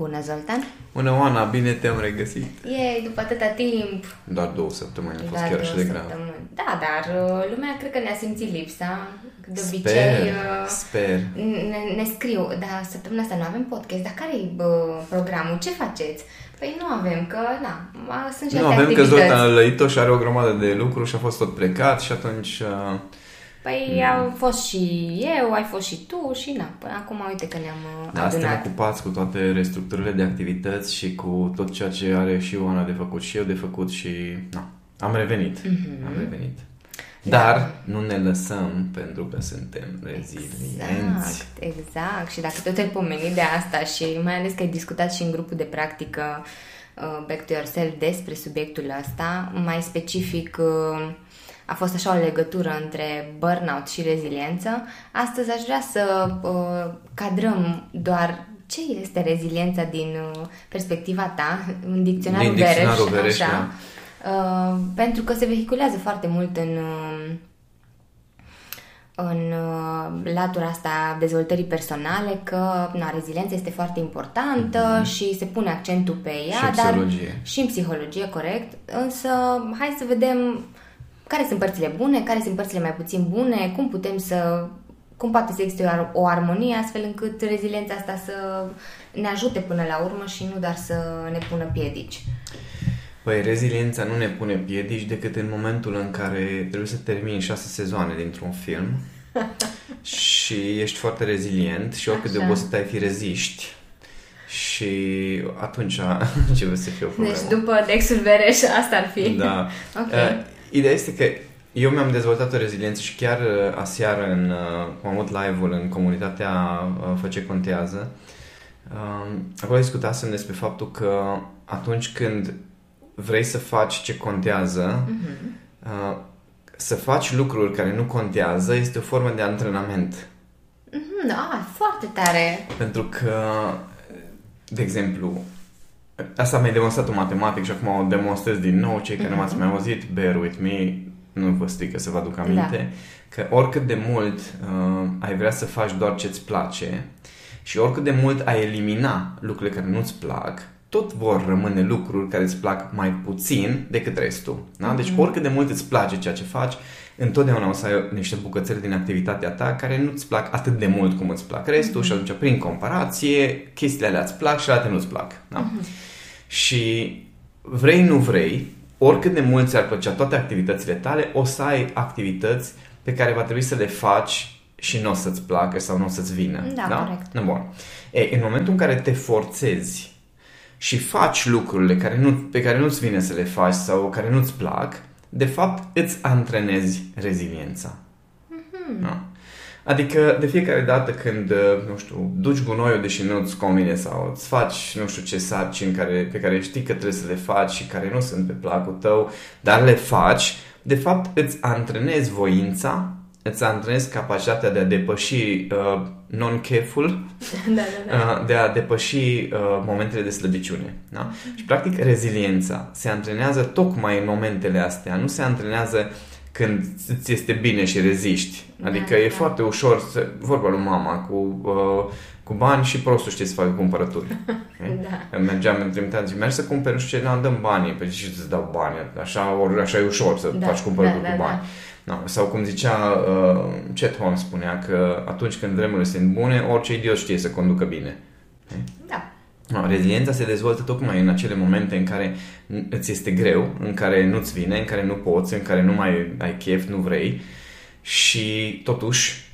Bună, Zoltan! Bună, Oana, bine te-am regăsit! E, după atâta timp... Doar două săptămâni, a fost chiar așa de grav. Da, dar uh, lumea cred că ne-a simțit lipsa. De obicei... Sper, uh, sper. Ne, ne scriu, dar săptămâna asta nu avem podcast, dar care e programul? Ce faceți? Păi nu avem, că na, sunt și Nu avem, activități. că Zoltan a lăit-o și are o grămadă de lucruri și a fost tot plecat și atunci... Uh Păi mm. au fost și eu, ai fost și tu și na, până acum uite că ne-am uh, da, adunat. suntem ocupați cu toate restructurile de activități și cu tot ceea ce are și Oana de făcut și eu de făcut și na, am revenit. Mm-hmm. Am revenit. Da. Dar da. nu ne lăsăm pentru că suntem rezilienți. Exact, exact. Și dacă tot ai pomenit de asta și mai ales că ai discutat și în grupul de practică uh, Back to Yourself despre subiectul ăsta, mai specific uh, a fost așa o legătură între burnout și reziliență. Astăzi aș vrea să uh, cadrăm doar ce este reziliența din uh, perspectiva ta, în dicționarul, din dicționarul Vereș, Vereș așa, da. uh, pentru că se vehiculează foarte mult în uh, în uh, latura asta dezvoltării personale că na, reziliența este foarte importantă mm-hmm. și se pune accentul pe ea, și dar psihologie. și în psihologie, corect. Însă hai să vedem care sunt părțile bune, care sunt părțile mai puțin bune, cum putem să cum poate să existe o, o armonie astfel încât reziliența asta să ne ajute până la urmă și nu doar să ne pună piedici. Păi, reziliența nu ne pune piedici decât în momentul în care trebuie să termini șase sezoane dintr-un film și ești foarte rezilient și oricât Așa. de obosit ai fi reziști. Și atunci începe să fie o problemă. Deci după Dexul Vereș asta ar fi. Da. okay. Uh, Ideea este că eu mi-am dezvoltat o reziliență și chiar uh, aseară în, uh, am avut live-ul în comunitatea uh, Fă ce contează. Um, acolo discutasem despre faptul că atunci când vrei să faci ce contează, uh-huh. să faci lucruri care nu contează este o formă de antrenament. Mm-hmm, da, foarte tare. Pentru că, de exemplu, Asta mi-a demonstrat un matematic și acum o demonstrez din nou. Cei care mm-hmm. m-ați mai auzit, bear with me, nu vă strică să vă aduc aminte, da. că oricât de mult uh, ai vrea să faci doar ce-ți place și oricât de mult ai elimina lucrurile care nu-ți plac, tot vor rămâne lucruri care îți plac mai puțin decât restul. Da? Deci mm-hmm. oricât de mult îți place ceea ce faci, întotdeauna o să ai niște bucățele din activitatea ta care nu-ți plac atât de mult cum îți plac restul mm-hmm. și atunci, prin comparație, chestiile alea îți plac și alte nu-ți plac. Da? Mm-hmm. Și vrei, nu vrei, oricât de mult ți-ar plăcea toate activitățile tale, o să ai activități pe care va trebui să le faci și nu o să-ți placă sau nu o să-ți vină. Da, da? corect. Nu, bun. E, în momentul în care te forțezi și faci lucrurile care nu, pe care nu-ți vine să le faci sau care nu-ți plac, de fapt îți antrenezi reziliența. Mm-hmm. Da? Adică de fiecare dată când, uh, nu știu, duci gunoiul deși nu-ți convine sau îți faci nu știu ce sarcini care, pe care știi că trebuie să le faci și care nu sunt pe placul tău, dar le faci, de fapt îți antrenezi voința, îți antrenezi capacitatea de a depăși uh, non-cheful, da, da, da. Uh, de a depăși uh, momentele de slăbiciune. Da? Și practic reziliența se antrenează tocmai în momentele astea, nu se antrenează când ți este bine și reziști. Adică da, e da. foarte ușor, să, vorba lui mama, cu, uh, cu bani și prostul știi să facă cumpărături. da. Mergeam în trimitea zi, mergi să cumperi, nu știu ce, dăm banii, pe și să dau bani, așa, or, așa e ușor să da, faci cumpărături da, cu da, bani. Da. No, sau cum zicea uh, Chet Holmes spunea că atunci când vremurile sunt bune, orice idiot știe să conducă bine. Da. No, reziliența se dezvoltă tocmai în acele momente în care îți este greu, în care nu-ți vine, în care nu poți, în care nu mai ai chef, nu vrei și totuși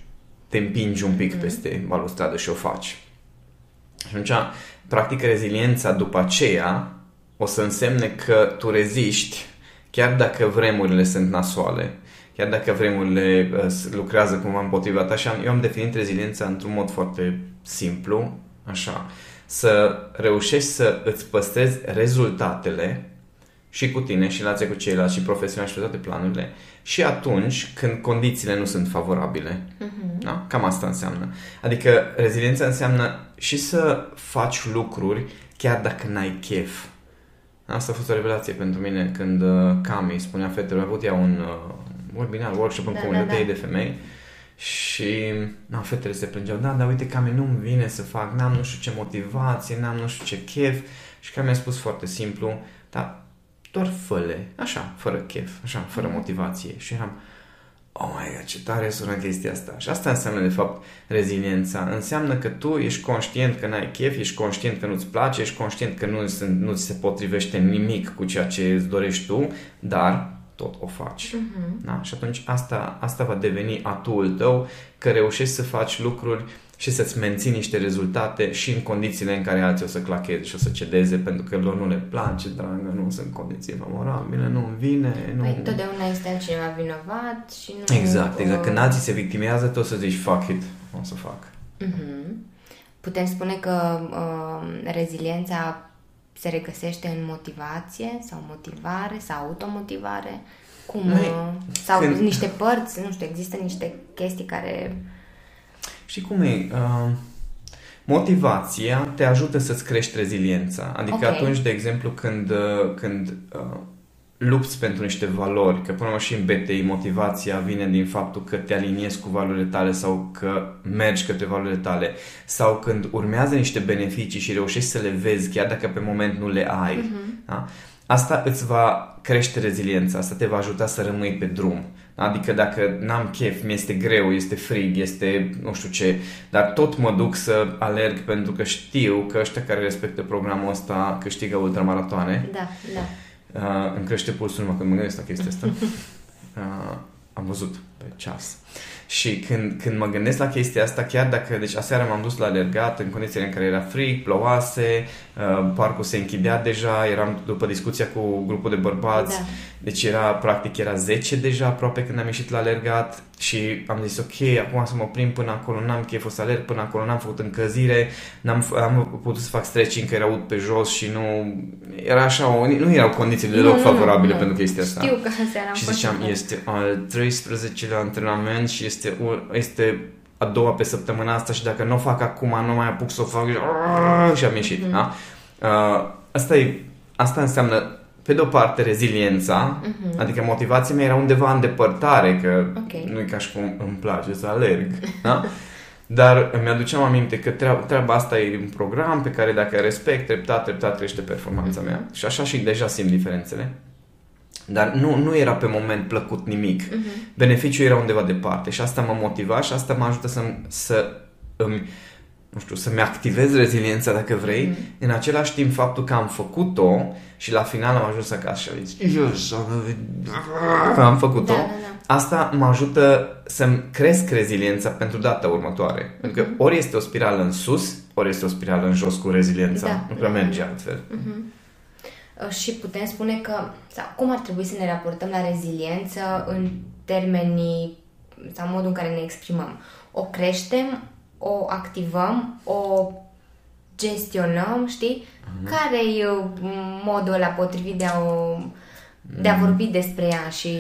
te împingi un pic mm. peste balustradă și o faci. Și atunci, practic, reziliența după aceea o să însemne că tu reziști chiar dacă vremurile sunt nasoale, chiar dacă vremurile uh, lucrează cumva împotriva ta. Și eu am definit reziliența într-un mod foarte simplu, așa să reușești să îți păstrezi rezultatele și cu tine și relația cu ceilalți și profesional și pe toate planurile și atunci când condițiile nu sunt favorabile. Uh-huh. Da? Cam asta înseamnă. Adică reziliența înseamnă și să faci lucruri chiar dacă n-ai chef. Asta a fost o revelație pentru mine când uh, Cami spunea fetelor, a avut ea un uh, webinar, workshop în da, comunitatea da, da. de femei Și na, fetele se plângeau, da, dar uite că mie nu-mi vine să fac, n-am nu știu ce motivație, n-am nu știu ce chef. Și că mi-a spus foarte simplu, dar doar fă așa, fără chef, așa, fără motivație. Și eram, oh my god, ce tare sună chestia asta. Și asta înseamnă, de fapt, reziliența. Înseamnă că tu ești conștient că n-ai chef, ești conștient că nu-ți place, ești conștient că nu, nu ți se potrivește nimic cu ceea ce îți dorești tu, dar tot o faci. Uh-huh. Da? Și atunci asta, asta va deveni atul tău, că reușești să faci lucruri și să-ți menții niște rezultate și în condițiile în care alții o să clacheze și o să cedeze pentru că lor nu le place, dragă, nu sunt condiții favorabile, nu vine, nu... Păi totdeauna este altcineva vinovat și nu... Exact, exact. Când alții se victimează, tu o să zici, fuck it, o să fac. Uh-huh. Putem spune că uh, reziliența se regăsește în motivație sau motivare sau automotivare? Cum? Noi, uh, sau când... niște părți, nu știu, există niște chestii care și cum e? Uh, motivația te ajută să-ți crești reziliența. Adică okay. atunci, de exemplu, când, uh, când uh, lupți pentru niște valori, că până și în BTI motivația vine din faptul că te aliniezi cu valorile tale sau că mergi către valorile tale sau când urmează niște beneficii și reușești să le vezi chiar dacă pe moment nu le ai. Uh-huh. Da? Asta îți va crește reziliența, asta te va ajuta să rămâi pe drum. Adică dacă n-am chef, mi-este greu, este frig, este nu știu ce, dar tot mă duc să alerg pentru că știu că ăștia care respectă programul ăsta câștigă ultramaratoane. Da, da. Uh, îmi crește pulsul numai când mă gândesc la chestia asta. Uh, am văzut pe ceas. Și când, când mă gândesc la chestia asta, chiar dacă, deci aseară m-am dus la alergat în condițiile în care era frig, plouase, uh, parcul se închidea deja, eram după discuția cu grupul de bărbați, da. deci era, practic, era 10 deja aproape când am ieșit la alergat și am zis, ok, acum să mă oprim până acolo, n-am chef o să alerg până acolo, n-am făcut încălzire, n-am am putut să fac stretching, că era ud pe jos și nu, era așa, nu erau condițiile deloc favorabile nu, pentru chestia asta. Știu că seara Și ziceam, este al 13-lea antrenament și este, este a doua pe săptămâna asta și dacă nu o fac acum, nu mai apuc să o fac și am ieșit. Mm-hmm. Da? Uh, asta, e, asta înseamnă pe de o parte reziliența, uh-huh. adică motivația mea era undeva în depărtare, că okay. nu e ca și cum îmi place să alerg, da? Dar îmi aduceam aminte că treaba, treaba asta e un program pe care dacă respect, treptat, treptat crește performanța mea. Și așa și deja simt diferențele. Dar nu, nu era pe moment plăcut nimic. Uh-huh. Beneficiul era undeva departe și asta mă motiva și asta mă ajută să, să îmi, nu știu, să-mi activez reziliența dacă vrei. Uh-huh. În același timp, faptul că am făcut-o și la final am ajuns acasă și am zis, am făcut-o. Da, da, da. Asta mă ajută să-mi cresc reziliența pentru data următoare. Uh-huh. Pentru că ori este o spirală în sus, ori este o spirală în jos cu reziliența. Da. Nu prea merge altfel. Uh-huh. Uh, și putem spune că, sau cum ar trebui să ne raportăm la reziliență în termenii sau modul în care ne exprimăm. O creștem, o activăm, o gestionăm, știi? Uh-huh. Care e uh, modul ăla potrivit de a, o, de a mm. vorbi despre ea și...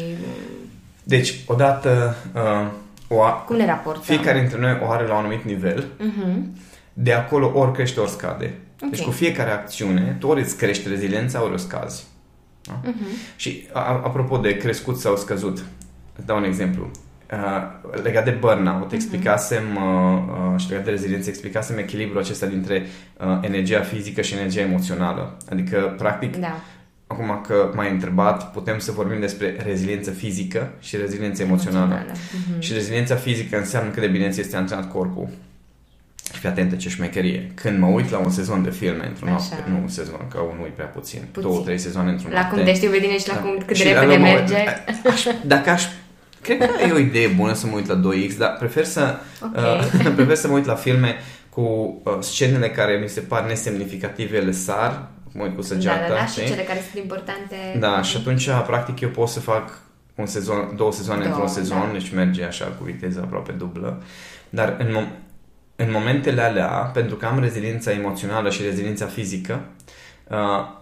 Deci, odată... Uh, o a... Cum ne raportăm? Fiecare dintre noi o are la un anumit nivel. Uh-huh. De acolo ori crește, ori scade. Okay. Deci cu fiecare acțiune, tu ori îți crești reziliența, ori o scazi. Da? Uh-huh. Și a, apropo de crescut sau scăzut, îți dau un exemplu. Uh, legat de burnout, uh-huh. explicasem uh, uh, și legat de reziliență, explicasem echilibrul acesta dintre uh, energia fizică și energia emoțională. Adică, practic, da. acum că m-ai întrebat, putem să vorbim despre reziliență fizică și reziliență emoțională. emoțională. Uh-huh. Și reziliența fizică înseamnă cât de bine ți este antrenat corpul. Și fii atentă ce șmecherie. Când mă uit la un sezon de filme într-o noapte, nu un sezon, că unul e prea puțin, puțin. două, trei sezoane într-o noapte. La cum te știu pe tine și la da. cum, cât de repede merge. Aș, dacă aș Cred că e o idee bună să mă uit la 2X, dar prefer să, okay. uh, prefer să mă uit la filme cu uh, scenele care mi se par nesemnificative, le sar, mă uit cu săgeata. Da, da, da, și cele care sunt importante. Da, și atunci, practic, eu pot să fac un sezon, două sezoane două, într-un sezon, da. deci merge așa cu viteză aproape dublă. Dar în, mom- în momentele alea, pentru că am reziliența emoțională și reziliența fizică, uh,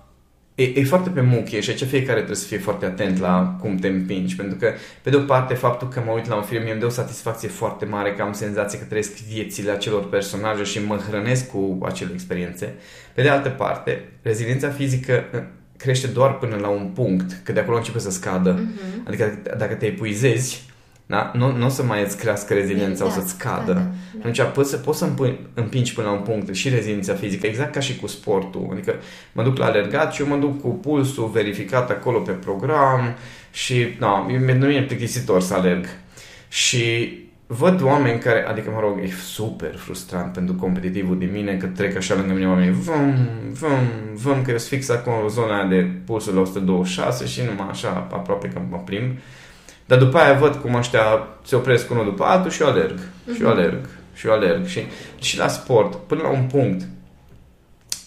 e, e foarte pe muchie și aici fiecare trebuie să fie foarte atent la cum te împingi. Pentru că, pe de o parte, faptul că mă uit la un film îmi dă o satisfacție foarte mare, că am senzație că trăiesc viețile acelor personaje și mă hrănesc cu acele experiențe. Pe de altă parte, reziliența fizică uh, crește doar până la un punct, că de acolo începe să scadă. Uh-huh. Adică dacă te epuizezi, Da? Nu, nu o să mai îți crească reziliența, Exact, o să-ți scadă. da, da, da. Atunci poți să, poți să împi- împingi până la un punct și reziliența fizică, exact ca și cu sportul. Adică mă duc la alergat și eu mă duc cu pulsul verificat acolo pe program și na, nu e plictisitor să alerg. Și văd oameni care, adică mă rog, e super frustrant pentru competitivul din mine că trec așa lângă mine oamenii, văm, văm, văm, că eu sunt fix acolo în zona aia de pulsul la 126 și numai așa aproape că mă plimb. Dar după aia văd cum ăștia se opresc unul după altul și eu alerg. Și eu alerg. Și eu alerg. Și, și la sport, până la un punct,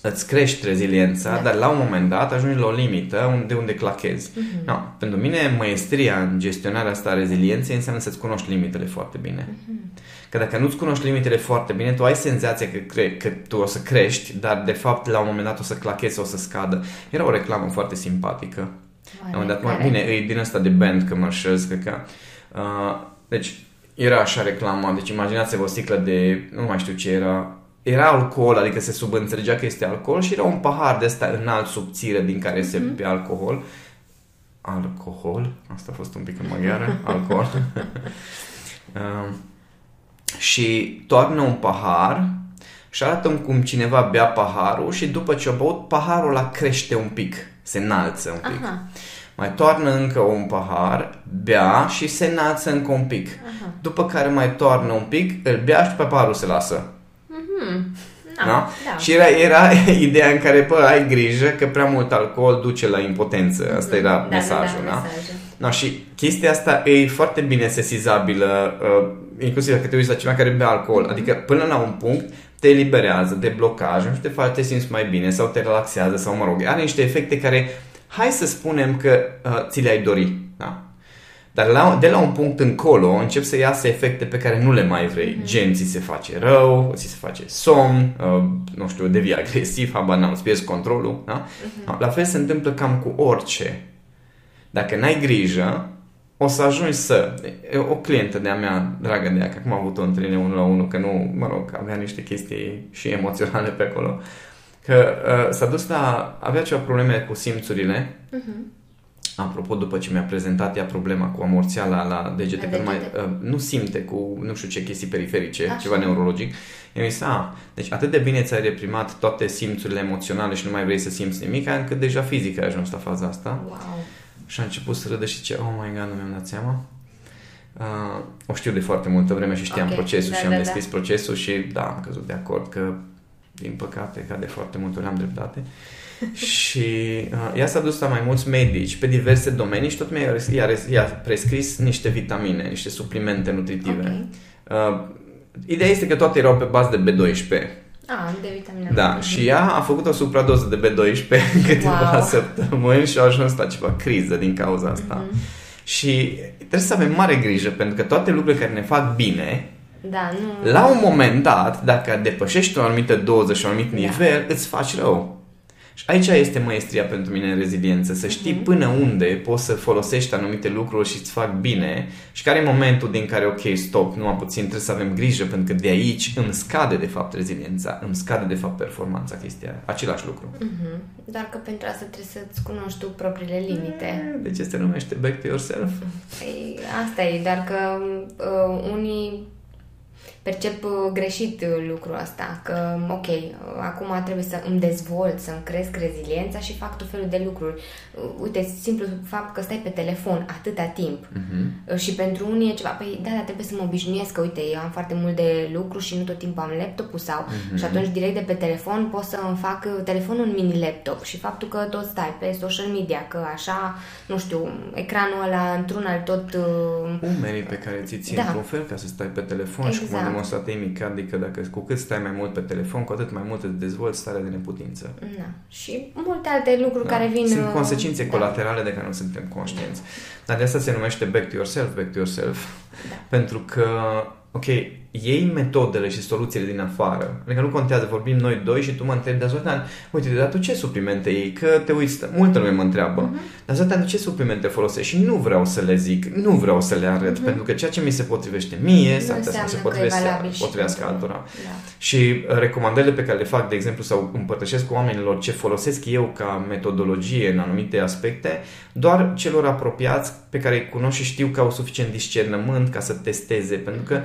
îți crești reziliența, Da. dar la un moment dat ajungi la o limită unde, unde clachezi. Mhm. No, pentru mine, maestria în gestionarea asta a rezilienței înseamnă să-ți cunoști limitele foarte bine. Mhm. Că dacă nu-ți cunoști limitele foarte bine, tu ai senzația că, cre- că tu o să crești, dar de fapt la un moment dat o să clachezi, o să scadă. Era o reclamă foarte simpatică. La un moment dat, mă, Care? bine, e din ăsta de band commercials, cred că. Uh, deci, era așa reclama, deci imaginați-vă o sticlă de, nu mai știu ce era, era alcool, adică se subînțelegea că este alcool și era un pahar de ăsta înalt, subțire, din care se Mhm. bea alcohol. Alcohol? Asta a fost un pic în maghiară. Alcohol. uh, și toarnă un pahar și arată cum cineva bea paharul și după ce o băut, paharul ăla crește un pic, se înalță un pic. Aha, Mai toarnă încă un pahar, bea și se înalță încă un pic. aha. După care mai toarnă un pic, îl bea și pe paharul se lasă. Mhm. Da, Da? da. Și era, era ideea în care, bă, ai grijă că prea mult alcool duce la impotență. Asta era da, mesajul, da? da? da, mesajul. No, și chestia asta e foarte bine sesizabilă, uh, inclusiv dacă te uiți la cineva care bea alcool. Mhm. Adică până la un punct te eliberează de blocaj și te face te simți mai bine sau te relaxează sau mă rog, are niște efecte care hai să spunem că uh, ți le-ai dori. Da? Dar la, de la un punct încolo încep să iasă efecte pe care nu le mai vrei. Gen, ți se face rău, ți se face somn, uh, nu știu, devii agresiv, habar n-am, îți pierzi controlul. Da? La fel se întâmplă cam cu orice. Dacă n-ai grijă, o să ajungi să... e, O clientă de-a mea, dragă de ea, că acum am avut o întâlnire unul la unul, că nu, mă rog, avea niște chestii și emoționale pe acolo, că uh, s-a dus la... avea ceva probleme cu simțurile, Mhm. Apropo, după ce mi-a prezentat ea problema cu amorțeala la degete, La că nu, mai, degete. uh, nu simte cu nu știu ce chestii periferice, Așa. ceva neurologic, eu mi zis, a, deci atât de bine ți-ai reprimat toate simțurile emoționale și nu mai vrei să simți nimic, încât deja fizic ai ajuns la faza asta. Wow. Și a început să râdă și ce, oh my god, nu mi-am dat seama. Uh, o știu de foarte multă vreme și știam Ok, procesul da, și am da, deschis da. procesul și da, am căzut de acord că, din păcate, ca de foarte multe ori am dreptate. și uh, ea s-a dus la mai mulți medici pe diverse domenii și tot mi-a, i-a, i-a prescris niște vitamine, niște suplimente nutritive. Uh, ideea este că toate erau pe bază de B12. Ah, de vitamina Da, B. și ea a făcut o supradoză de B12 în câteva Wow. săptămâni și a ajuns la ceva criză din cauza asta. Mhm. Și trebuie să avem mare grijă, pentru că toate lucrurile care ne fac bine, Da, nu... la un moment dat, dacă depășești o anumită doză și un anumit Da. nivel, îți faci rău. Și aici este maestria pentru mine în reziliență, să știi Mhm. până unde poți să folosești anumite lucruri și îți fac bine și care e momentul din care, ok, stop, nu am puțin, trebuie să avem grijă, pentru că de aici îmi scade de fapt reziliența, îmi scade de fapt performanța chestia aia. Același lucru. Mhm. Doar că pentru asta trebuie să-ți cunoști tu propriile limite. De ce se numește back to yourself? Păi, asta e, doar că uh, unii percep uh, greșit uh, lucrul ăsta, că ok, uh, acum trebuie să îmi dezvolt, să-mi cresc reziliența și fac tot felul de lucruri. Uh, Uite, simplu fapt că stai pe telefon atâta timp Mhm. uh, și pentru unii e ceva, păi da, dar trebuie să mă obișnuiesc că uite, eu am foarte mult de lucru și nu tot timpul am laptopul sau Mhm. și atunci direct de pe telefon pot să îmi fac uh, telefonul un mini laptop și faptul că tot stai pe social media, că așa, nu știu, ecranul ăla într-un al tot uh, Umerii pe care ți țin Da. într-un fel ca să stai pe telefon și cum a Exact. Demonstrat Amy Cuddy, adică dacă cu cât stai mai mult pe telefon, cu atât mai mult îți dezvolți starea de neputință. Na. Și multe alte lucruri care vin... Sunt uh, consecințe da. colaterale de care nu suntem conștienți. Dar de asta se numește back to yourself, back to yourself. Da. Pentru că, ok, iei metodele și soluțiile din afară. Adică nu contează, vorbim noi doi și tu mă întrebi, dar Zoltan, uite, dar tu ce suplimente iei? Că te uiți, multă lume mă întreabă. Uh-huh. Dar Zoltan, tu ce suplimente folosești? Și nu vreau să le zic, nu vreau să le arăt, Mhm. pentru că ceea ce mi se potrivește mie, Nu s-ar putea să nu se înseamnă că e potrivească, valabil și potrivească pentru- altora. Da. Și uh, recomandările pe care le fac, de exemplu, sau împărtășesc cu oamenilor ce folosesc eu ca metodologie în anumite aspecte, doar celor apropiați pe care îi cunosc și știu că au suficient discernământ ca să testeze, pentru că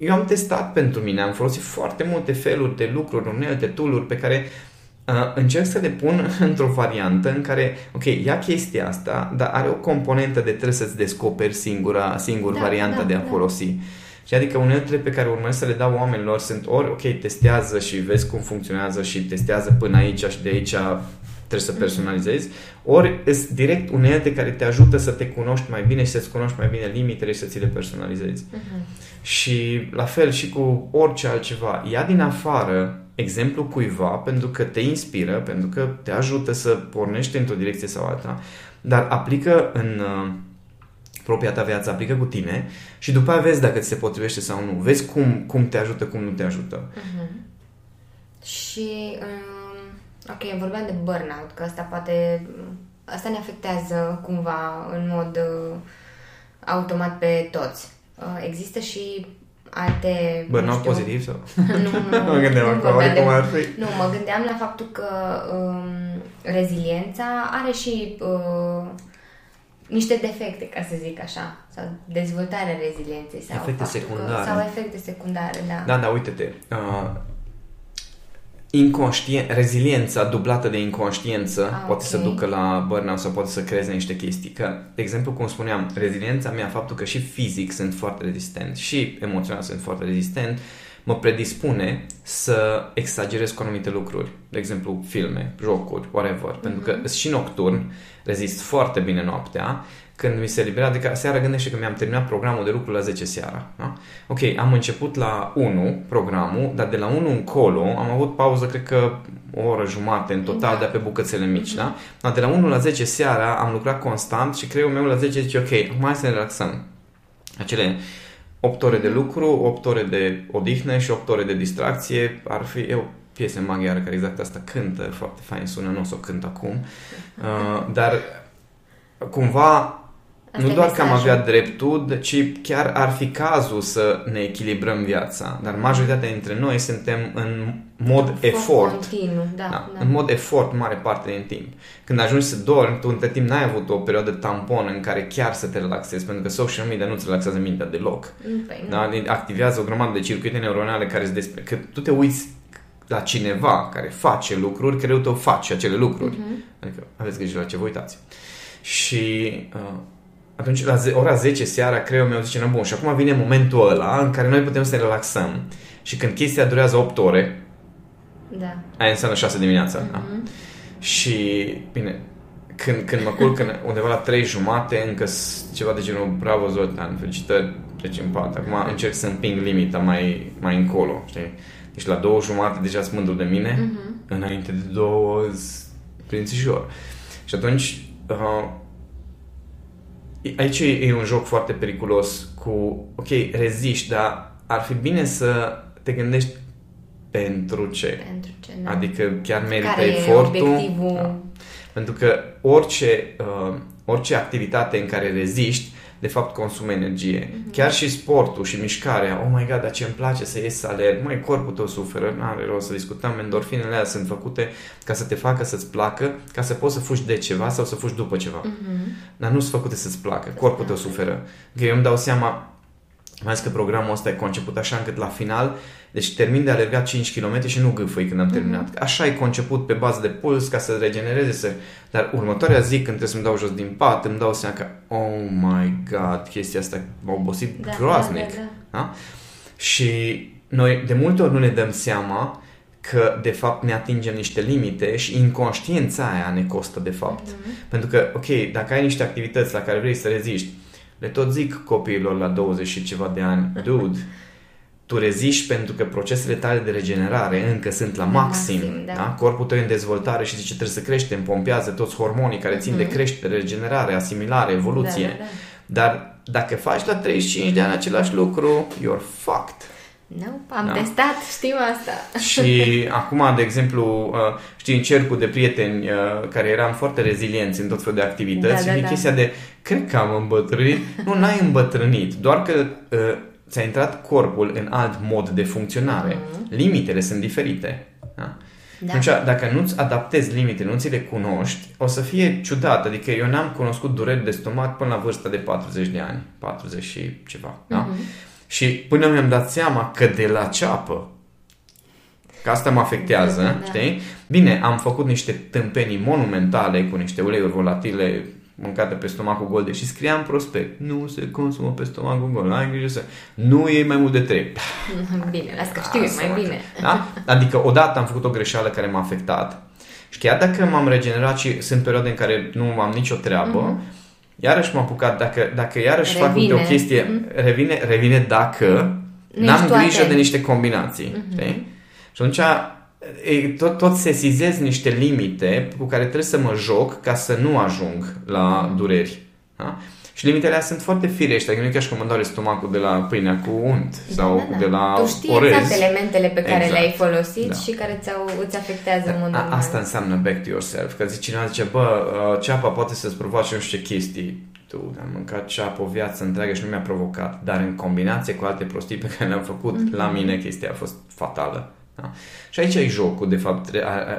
eu am testat pentru mine, am folosit foarte multe feluri de lucruri, unelte, tool pe care uh, încerc să le pun într-o variantă în care, ok, ia chestia asta, dar are o componentă de trebuie să-ți descoperi singura, singur da, varianta da, de a da. folosi. Și adică uneltele pe care urmăresc să le dau oamenilor sunt ori, ok, testează și vezi cum funcționează și testează până aici și de aici trebuie să personalizezi, ori sunt direct unelte care te ajută să te cunoști mai bine și să-ți cunoști mai bine limitele și să ți le personalizezi. Uh-huh. Și la fel și cu orice altceva. Ia din afară exemplu cuiva pentru că te inspiră, pentru că te ajută să pornești într-o direcție sau alta, dar aplică în uh, propria ta viață, aplică cu tine și după aia vezi dacă ți se potrivește sau nu. Vezi cum, cum te ajută, cum nu te ajută. Uh-huh. Și, um, ok, vorbeam de burnout, că asta poate, asta ne afectează cumva în mod uh, automat pe toți. Uh, există și alte... Burnout pozitiv sau? nu, nu, mă gândeam nu, acum cum ar fi. Nu, mă gândeam la faptul că um, reziliența are și uh, niște defecte, ca să zic așa, sau dezvoltarea rezilienței. Sau efecte secundare. Că, sau efecte secundare, da. Da, da, uite-te. Uh, inconștient, reziliența dublată de inconștiență ah, poate okay. să ducă la burnout sau poate să creeze niște chestii. Că, de exemplu, cum spuneam, reziliența mea, faptul că și fizic sunt foarte rezistent și emoțional sunt foarte rezistent, mă predispune să exagerez cu anumite lucruri. De exemplu, filme, jocuri, whatever. Mm-hmm. Pentru că mhm. și nocturn, rezist foarte bine noaptea când mi se libera, adică seara gândește că mi-am terminat programul de lucru la 10 seara. Da? Ok, am început la 1 programul, dar de la 1 încolo am avut pauză, cred că o oră jumate în total, da. de pe bucățele mici. Da? Dar de la 1 la 10 seara am lucrat constant și creierul meu la 10 zice, ok, acum hai să ne relaxăm. Acele 8 ore de lucru, 8 ore de odihnă și 8 ore de distracție. Ar fi eu piesă maghiară care exact asta cântă, foarte fain sună, nu o să o cânt acum, uh, dar cumva Asta nu doar că am avea dreptul, ci chiar ar fi cazul să ne echilibrăm viața. Dar majoritatea dintre noi suntem în mod Fost efort. Continuu, da, da, da. În mod efort mare parte din timp. Când ajungi să dormi, tu între timp n-ai avut o perioadă tampon în care chiar să te relaxezi, pentru că social media nu-ți relaxează mintea deloc. Păi, da? Activează o grămadă de circuite neuronale care îți despre... Că tu te uiți la cineva care face lucruri, creierul tău face acele lucruri. Uh-huh. Adică aveți grijă la ce vă uitați. Și... Uh, atunci la ora 10 seara, creierul meu zice, na bun, și acum vine momentul ăla în care noi putem să ne relaxăm. Și când chestia durează 8 ore, da. aia înseamnă 6 dimineața. Mm-hmm. Da? Și, bine, când, când mă culc undeva la 3 jumate, încă ceva de genul, bravo Zoltan, felicitări, treci în pat. Acum încerc să împing limita mai, mai încolo, știi? Deci la două jumate deja sunt mândru de mine, mm-hmm. înainte de două prințișor. Și atunci, uh, aici e un joc foarte periculos cu, ok, reziști, dar ar fi bine să te gândești pentru ce. Pentru ce, da. Adică chiar merită Care efortul. E obiectivul? Da. Pentru că orice, uh, orice activitate în care reziști de fapt consumă energie. Mm-hmm. Chiar și sportul și mișcarea, oh my god, dar ce îmi place să ies să alerg, mai corpul tău suferă, nu are rost să discutăm, endorfinele alea sunt făcute ca să te facă să-ți placă, ca să poți să fugi de ceva sau să fugi după ceva. Mm-hmm. Dar nu sunt făcute să-ți placă, corpul tău suferă. Că eu îmi dau seama, mai că programul ăsta e conceput așa încât la final deci termin de alergat 5 km și nu gâfâi când am mm-hmm. terminat. Așa e conceput pe bază de puls ca să regenereze. Să... Dar următoarea zi când trebuie să-mi dau jos din pat, îmi dau seama că oh my god, chestia asta m-a obosit da, groaznic. Da, da, da. Da? Și noi de multe ori nu ne dăm seama că de fapt ne atingem niște limite și inconștiența aia ne costă de fapt. Mm-hmm. Pentru că, ok, dacă ai niște activități la care vrei să reziști, le tot zic copiilor la 20 și ceva de ani, dude, tu reziști pentru că procesele tale de regenerare încă sunt la maxim, maxim da. Da? corpul tău e în dezvoltare și zice trebuie să creștem, pompează toți hormonii care țin mm-hmm. de mhm. creștere, regenerare, asimilare, evoluție. Da, da, da. Dar dacă faci la 35 de ani același lucru, you're fucked. Nu, nope, am da? testat, știu asta. Și acum, de exemplu, uh, știi, în cercul de prieteni uh, care eram foarte rezilienți în tot felul de activități, da, da, da. chestia de, cred că am îmbătrânit. Nu, n-ai îmbătrânit, doar că uh, ți-a intrat corpul în alt mod de funcționare. Mm-hmm. Limitele sunt diferite. Da? Da. Deci, dacă nu-ți adaptezi limitele, nu ți le cunoști, o să fie ciudat. Adică eu n-am cunoscut dureri de stomac până la vârsta de 40 de ani, 40 și ceva. Uh-huh. Da? Mhm. Și până mi-am dat seama că de la ceapă, că asta mă afectează, da. știi? Bine, am făcut niște tâmpenii monumentale cu niște uleiuri volatile mâncată pe stomacul gol, deși scria în prospect, nu se consumă pe stomacul gol, ai grijă să... Nu e mai mult de 3. Bine, las că știu, e mai bine. Da? Adică odată am făcut o greșeală care m-a afectat și chiar dacă m-am regenerat și sunt perioade în care nu am nicio treabă, mm-hmm. iarăși m-am apucat, dacă, dacă iarăși revine. fac o chestie, mm-hmm. revine, revine dacă nu n-am grijă de niște combinații. Mm-hmm. Și atunci e, tot, tot sesizez niște limite cu care trebuie să mă joc ca să nu ajung la dureri. Da? Și limitele astea sunt foarte firești, adică nu e ca și cum îmi stomacul de la pâinea cu unt sau da, da, da. de la Tu știi orez. exact elementele pe care exact. le-ai folosit da. și care ți-au, îți afectează da, modul A, Asta înseamnă back to yourself. Că zice cineva, zice, bă, uh, ceapa poate să-ți provoace nu știu ce chestii. Tu am mâncat ceapă o viață întreagă și nu mi-a provocat. Dar în combinație cu alte prostii pe care le-am făcut, mm-hmm. la mine chestia a fost fatală. Da? Și aici e jocul, de fapt,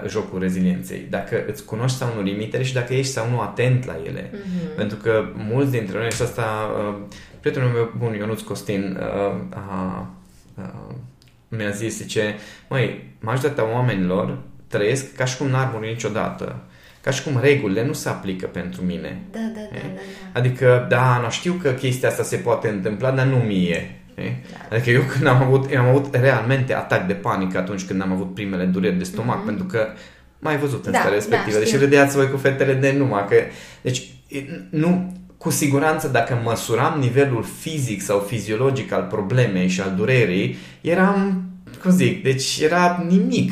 jocul rezilienței. Dacă îți cunoști sau nu limitele și dacă ești sau nu atent la ele. Mm-hmm. Pentru că mulți dintre noi, și asta, uh, prietenul meu bun, Ionuț Costin, uh, a, uh, mi-a zis, zice, măi, majoritatea oamenilor trăiesc ca și cum n-ar muri niciodată. Ca și cum regulile nu se aplică pentru mine. Da, da, da, da, da. Adică, da, nu știu că chestia asta se poate întâmpla, dar nu mie. Da. Adică eu când am avut, eu am avut realmente atac de panică atunci când am avut primele dureri de stomac, mm-hmm. pentru că mai văzut în da, starea respectivă. Da, deci râdeați voi cu fetele de numai că... Deci, nu, cu siguranță dacă măsuram nivelul fizic sau fiziologic al problemei și al durerii, eram, cum zic, deci era nimic.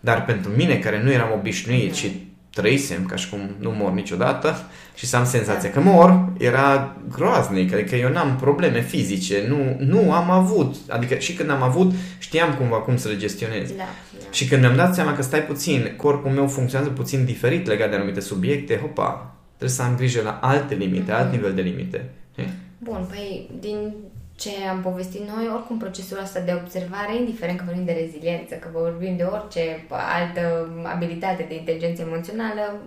Dar pentru mine, care nu eram obișnuit mm-hmm. și trăisem ca și cum nu mor niciodată și să am senzația că mor, era groaznic. Adică eu n-am probleme fizice, nu, nu am avut. Adică și când am avut, știam cumva cum să le gestionez. Da, da. Și când mi-am dat seama că stai puțin, corpul meu funcționează puțin diferit legat de anumite subiecte, hopa, trebuie să am grijă la alte limite, mm-hmm. alt nivel de limite. Bun, păi din ce am povestit noi, oricum procesul ăsta de observare, indiferent că vorbim de reziliență, că vorbim de orice altă abilitate de inteligență emoțională,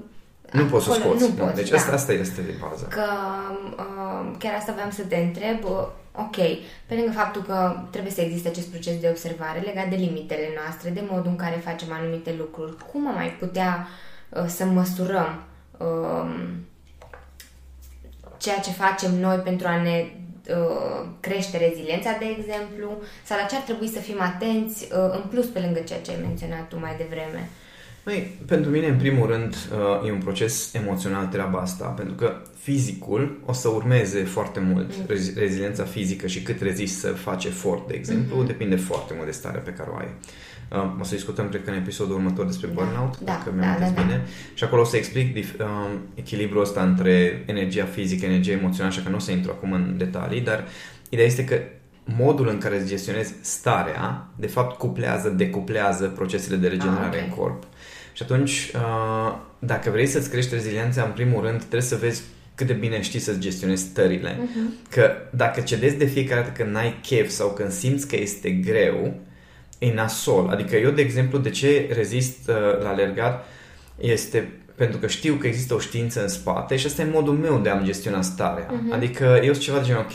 nu poți să scoți. Nu, nu poți, deci da. asta, asta este de bază. Că uh, chiar asta vreau să te întreb. Uh, ok, pe lângă faptul că trebuie să existe acest proces de observare legat de limitele noastre, de modul în care facem anumite lucruri, cum am mai putea uh, să măsurăm uh, ceea ce facem noi pentru a ne Uh, crește reziliența, de exemplu, sau la ce ar trebui să fim atenți uh, în plus pe lângă ceea ce ai menționat tu mai devreme? Măi, pentru mine, în primul rând, uh, e un proces emoțional treaba asta, pentru că fizicul o să urmeze foarte mult. Mm. Reziliența fizică și cât rezist să faci efort, de exemplu, mm-hmm. depinde foarte mult de starea pe care o ai. Uh, o să discutăm, cred că, în episodul următor despre da, burnout, da, dacă mi-am da, da, bine. Da. Și acolo o să explic dif- uh, echilibrul ăsta între energia fizică, energia emoțională, așa că nu o să intru acum în detalii, dar ideea este că modul în care îți gestionezi starea, de fapt, cuplează, decuplează procesele de regenerare ah, okay. în corp. Și atunci, uh, dacă vrei să-ți crești reziliența, în primul rând, trebuie să vezi cât de bine știi să-ți gestionezi stările. Uh-huh. Că dacă cedezi de fiecare dată când n-ai chef sau când simți că este greu, e nasol. Adică eu, de exemplu, de ce rezist uh, la alergat este pentru că știu că există o știință în spate și asta e modul meu de a-mi gestiona starea. Uh-huh. Adică eu sunt ceva de genul, ok,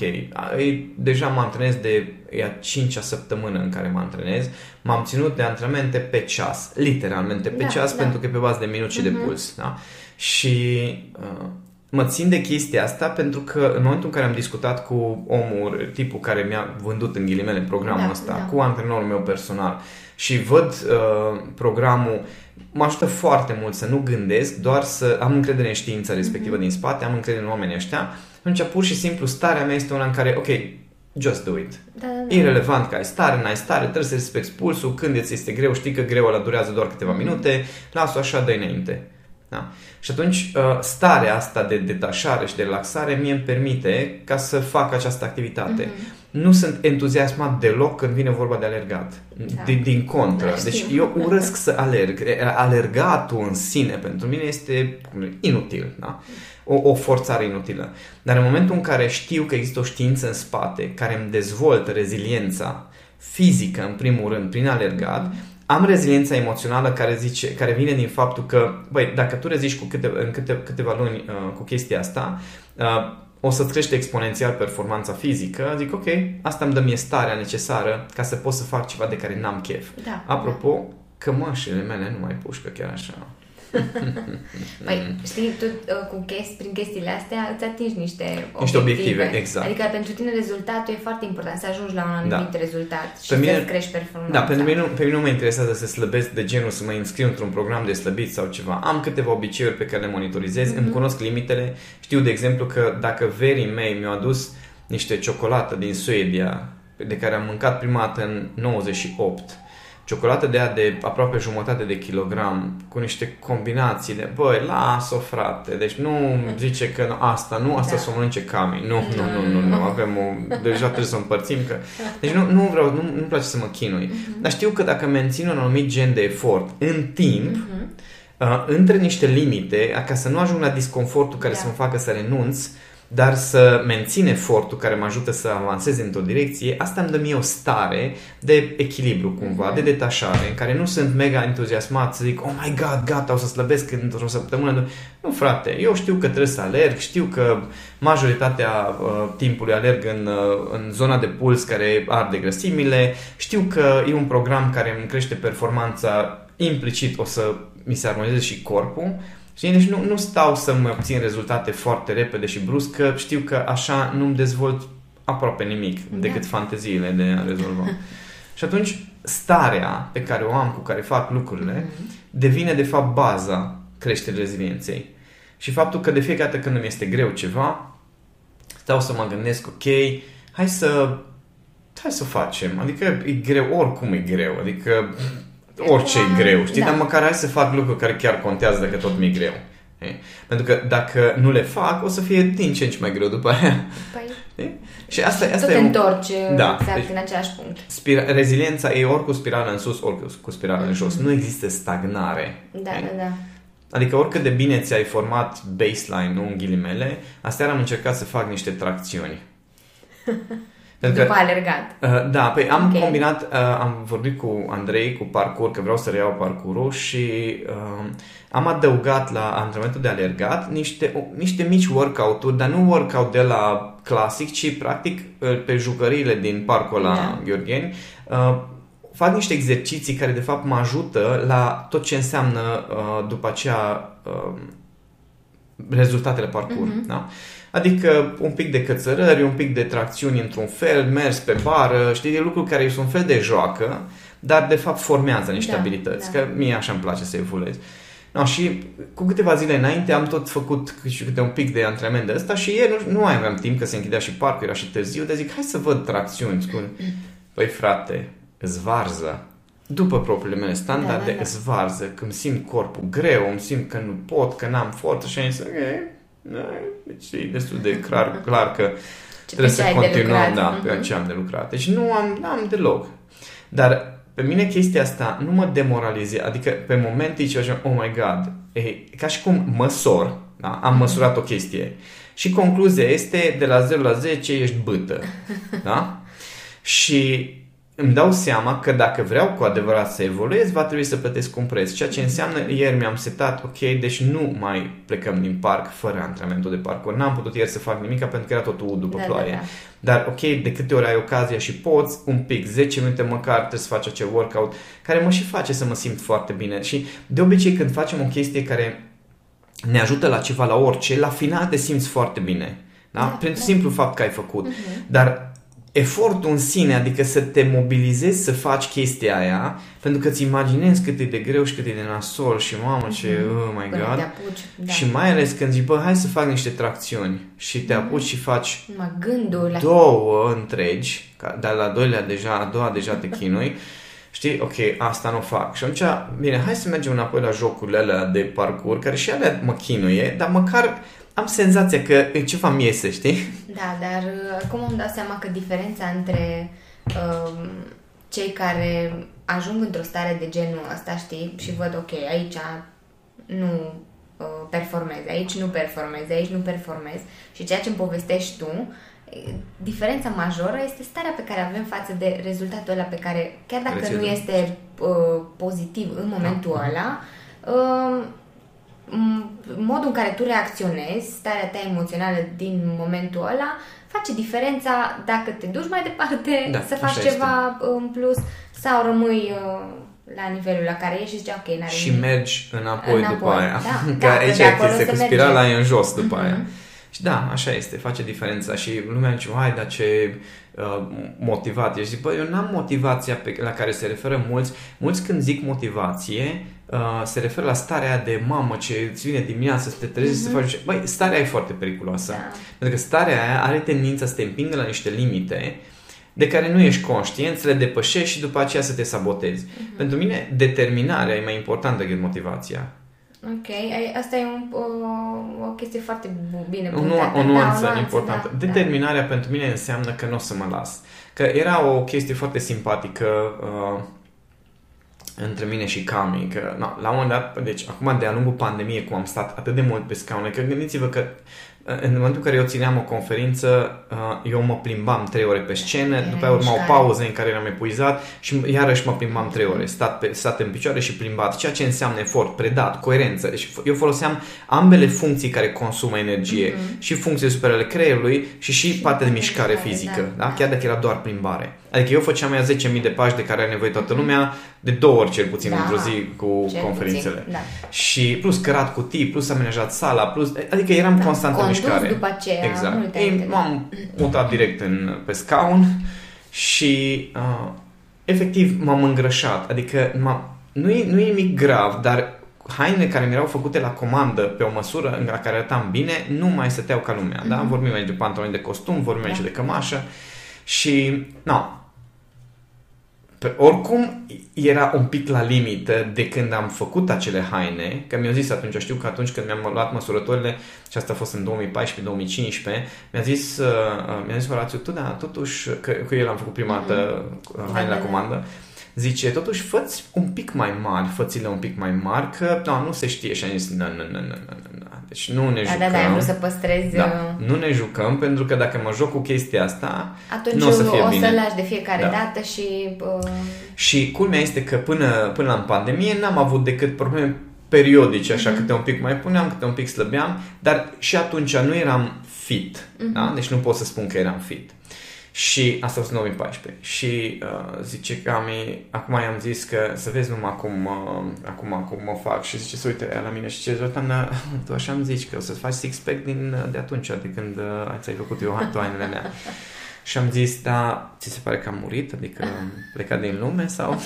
deja mă antrenez de e a cincea săptămână în care mă antrenez, m-am ținut de antrenamente pe ceas, literalmente pe da, ceas, da. pentru că e pe bază de minut și uh-huh. de mhm. puls. Da? Și uh, mă țin de chestia asta pentru că în momentul în care am discutat cu omul, tipul care mi-a vândut în ghilimele programul da, ăsta, da. cu antrenorul meu personal și văd uh, programul, mă ajută foarte mult să nu gândesc, doar să am încredere în știința respectivă mm-hmm. din spate, am încredere în oamenii ăștia, atunci pur și simplu starea mea este una în care, ok, just do it. Da, da, da. Irrelevant că ai stare, n-ai stare, trebuie să respecti pulsul, când îți este greu, știi că greu ăla durează doar câteva minute, lasă-o așa, dă înainte. Da? Și atunci uh, starea asta de detașare și de relaxare mie îmi permite ca să fac această activitate. Mm-hmm. Nu sunt entuziasmat deloc când vine vorba de alergat. Da. Din, din contră. Da, deci eu urăsc să alerg. Alergatul în sine pentru mine este inutil. Da? O, o forțare inutilă. Dar în momentul în care știu că există o știință în spate care îmi dezvoltă reziliența fizică, în primul rând, prin alergat, mm-hmm am reziliența emoțională care, zice, care vine din faptul că, băi, dacă tu reziști cu câte, în câte, câteva luni uh, cu chestia asta, uh, o să-ți crește exponențial performanța fizică, zic, ok, asta îmi dă mie starea necesară ca să pot să fac ceva de care n-am chef. Da, Apropo, da. cămășile mele nu mai pușcă chiar așa. Păi, știi, tu uh, cu chesti, prin chestiile astea îți atingi niște obiective. Niște obiective, exact. Adică pentru tine rezultatul e foarte important, să ajungi la un anumit da. rezultat și pe mine, să crești performanța. Da, pentru mine, nu, pe mine nu mă interesează să slăbesc de genul să mă înscriu într-un program de slăbit sau ceva. Am câteva obiceiuri pe care le monitorizez, mm-hmm. îmi cunosc limitele. Știu, de exemplu, că dacă verii mei mi-au adus niște ciocolată din Suedia, de care am mâncat prima dată în 98, ciocolată de aia de aproape jumătate de kilogram, cu niște combinații de, băi, las-o frate, deci nu zice că nu, asta, nu, asta da. să o mănânce Cami, nu, nu, nu, nu, nu, avem o, deja trebuie să o împărțim, că, deci nu, nu vreau, nu, nu-mi place să mă chinui, uh-huh. dar știu că dacă mențin un anumit gen de efort în timp, uh-huh. uh, între niște limite, ca să nu ajung la disconfortul care da. să mă facă să renunț, dar să mențin efortul care mă ajută să avansez într-o direcție, asta îmi dă mie o stare de echilibru cumva, de detașare, în care nu sunt mega entuziasmat să zic, oh my god, gata, o să slăbesc într-o săptămână. Nu, frate, eu știu că trebuie să alerg, știu că majoritatea uh, timpului alerg în, uh, în zona de puls care arde grăsimile, știu că e un program care îmi crește performanța, implicit o să mi se armonizeze și corpul, Știi? Deci nu, nu stau să-mi obțin rezultate foarte repede și brusc, că știu că așa nu-mi dezvolt aproape nimic da. decât fanteziile de a rezolva. și atunci starea pe care o am, cu care fac lucrurile, mm-hmm. devine de fapt baza creșterii rezilienței. Și faptul că de fiecare dată când îmi este greu ceva, stau să mă gândesc, ok, hai să hai să o facem. Adică e greu, oricum e greu. Adică orice e greu, știi? Da. Dar măcar hai să fac lucruri care chiar contează dacă tot mi-e greu. E? Pentru că dacă nu le fac, o să fie din ce în ce mai greu după aia. Păi. E? Și asta, asta tot e întorci da. exact deci, în același punct. Spira- reziliența e ori cu spirală în sus, ori cu spirală mm-hmm. în jos. Nu există stagnare. Da, e? da, da. Adică oricât de bine ți-ai format baseline, nu în ghilimele, astea am încercat să fac niște tracțiuni. Pentru După că, alergat. Uh, da, păi am okay. combinat, uh, am vorbit cu Andrei cu parcur, că vreau să reiau parcurul și uh, am adăugat la antrenamentul de alergat niște, uh, niște mici workout-uri, dar nu workout de la clasic, ci practic uh, pe jucăriile din parcul la da. Gheorgheni. Uh, fac niște exerciții care de fapt mă ajută la tot ce înseamnă uh, după aceea uh, rezultatele parcur. Uh-huh. Da? Adică un pic de cățărări, un pic de tracțiuni într-un fel, mers pe bară, știi, de lucruri care sunt un fel de joacă, dar de fapt formează niște da, abilități, da. că mie așa îmi place să evoluez. No, și cu câteva zile înainte am tot făcut și câte un pic de antrenament de ăsta și ieri nu, nu mai aveam timp că se închidea și parcul, era și târziu, de zic, hai să văd tracțiuni. Spun, păi frate, zvarză. După propriile mele standarde, da, da, da. zvarză. Când simt corpul greu, îmi simt că nu pot, că n-am forță și am zis, ok, deci e destul de clar, clar că ce trebuie să continuăm da, pe ce am de lucrat. Deci nu am, am deloc. Dar pe mine chestia asta nu mă demoralizează, adică pe momente ce așa, oh my god, e ca și cum măsor, da? am măsurat o chestie și concluzia este de la 0 la 10 ești bâtă, da? Și îmi dau seama că dacă vreau cu adevărat să evoluez, va trebui să plătesc un preț. Ceea ce înseamnă, ieri mi-am setat, ok, deci nu mai plecăm din parc fără antrenamentul de parcurs. N-am putut ieri să fac nimic pentru că era totul după da, ploaie. Da, da. Dar ok, de câte ori ai ocazia și poți, un pic, 10 minute măcar trebuie să faci acel workout care mă și face să mă simt foarte bine. Și de obicei când facem o chestie care ne ajută la ceva, la orice, la final te simți foarte bine. Da? da Prin da. simplu fapt că ai făcut. Uh-huh. Dar efortul în sine, adică să te mobilizezi să faci chestia aia, pentru că îți imaginezi cât e de greu și cât e de nasol și mamă ce, mm-hmm. oh my god. apuci, da. Și mai ales când zici, bă, hai să fac niște tracțiuni și te mhm. apuci mm-hmm. și faci mă, gândul două întregi, dar la doilea deja, a doua deja te chinui, știi, ok, asta nu fac. Și atunci, bine, hai să mergem înapoi la jocurile alea de parcurs, care și alea mă chinuie, dar măcar am senzația că e ceva mi iese, știi? Da, dar uh, acum îmi dau seama că diferența între uh, cei care ajung într-o stare de genul ăsta, știi, și văd, ok, aici nu uh, performez, aici nu performez, aici nu performez și ceea ce îmi povestești tu diferența majoră este starea pe care avem față de rezultatul ăla pe care, chiar dacă Rețetă. nu este uh, pozitiv în momentul Da. ăla, uh, m- modul în care tu reacționezi, starea ta emoțională din momentul ăla, face diferența dacă te duci mai departe Da, să faci așa ceva în plus sau rămâi uh, la nivelul la care ești și zici, ok, n-are Și nimic. mergi înapoi, Înapoi, după aia. da. Că Da, aici de e acolo chestia, se cu merge. spirala e în jos după Mhm. aia. Și da, așa este, face diferența și lumea zice, hai, dar ce uh, motivat ești. Zic, bă, eu n-am motivația pe, la care se referă mulți. Mulți când zic motivație, uh, se referă la starea aia de mamă ce îți vine dimineața să te trezești să faci... Băi, starea aia e foarte periculoasă. Da. Pentru că starea aia are tendința să te împingă la niște limite de care nu ești conștient, să le depășești și după aceea să te sabotezi. Mhm. Pentru mine, determinarea e mai importantă decât motivația. Ok, ai- asta e un, o, o chestie foarte bu- bine O, nu, punctată. o Da, nuanță importantă. Da, Determinarea pentru mine înseamnă că nu o să mă las. Că era o chestie foarte simpatică uh, între mine și Cami, că na, la un moment dat, deci acum de-a lungul pandemiei, cum am stat atât de mult pe scaune, că gândiți-vă că uh, în momentul în care eu țineam o conferință, uh, eu mă plimbam trei ore pe scenă, Era după aia urma o mișcare. pauză în care eram epuizat și iarăși mă plimbam trei ore, stat, pe, stat în picioare și plimbat, ceea ce înseamnă efort, predat, coerență. Deci eu foloseam ambele funcții care consumă energie, Mhm. și funcții super ale creierului și și, Și partea de partea de mișcare mișcare, fizică, da. da? chiar dacă era doar plimbare. Adică eu făceam ea 10.000 de pași de care are nevoie toată lumea, de două ori cel puțin Da. într-o zi cu Cel conferințele. puțin, da. Și plus cărat cutii, plus amenajat sala, plus... Adică eram Da, constant în condus mișcare. după aceea, exact. multe Ei, alte, da. m-am mutat direct în, pe scaun și uh, efectiv m-am îngrășat. Adică m-am, nu, e, nu e nimic grav, dar hainele care mi erau făcute la comandă pe o măsură în la care arătam bine, nu mai stăteau ca lumea. Da? Vorbim aici de pantaloni de costum, vorbim aici Mhm. Da. de cămașă și, no, pe, oricum era un pic la limită de când am făcut acele haine, că mi-au zis atunci, știu că atunci când mi-am luat măsurătorile, și asta a fost în 2014-2015, mi-a zis, uh, uh, mi-a zis Horațiu, tu da, totuși, că, că el am făcut prima dată uh, haine Da, la da, da. comandă, zice, totuși făți un pic mai mari, fățile un pic mai mari, că no, nu se știe și am zis, nu, nu, nu, nu, nu, nu, nu. Deci nu ne Da, jucăm. da, da, ai vrut să păstrezi... Da, uh, nu ne jucăm pentru că dacă mă joc cu chestia asta, Atunci nu o să fie o bine. să lași de fiecare Da. dată și... Uh, Și culmea este că până, până la pandemie n-am avut decât probleme periodice, așa, câte un pic mai puneam, câte un pic slăbeam, dar și atunci nu eram fit, da? Deci nu pot să spun că eram fit. Și asta a fost în 2014. Și uh, zice că am, acum i-am zis că să vezi numai cum, uh, acum cum mă fac și zice să uite la mine și ce Zoltan, tu așa îmi zici că o să faci six-pack din, uh, de atunci, de când uh, ți-ai făcut eu tu hainele mea. Și am zis, da, ți se pare că am murit? Adică am plecat din lume sau...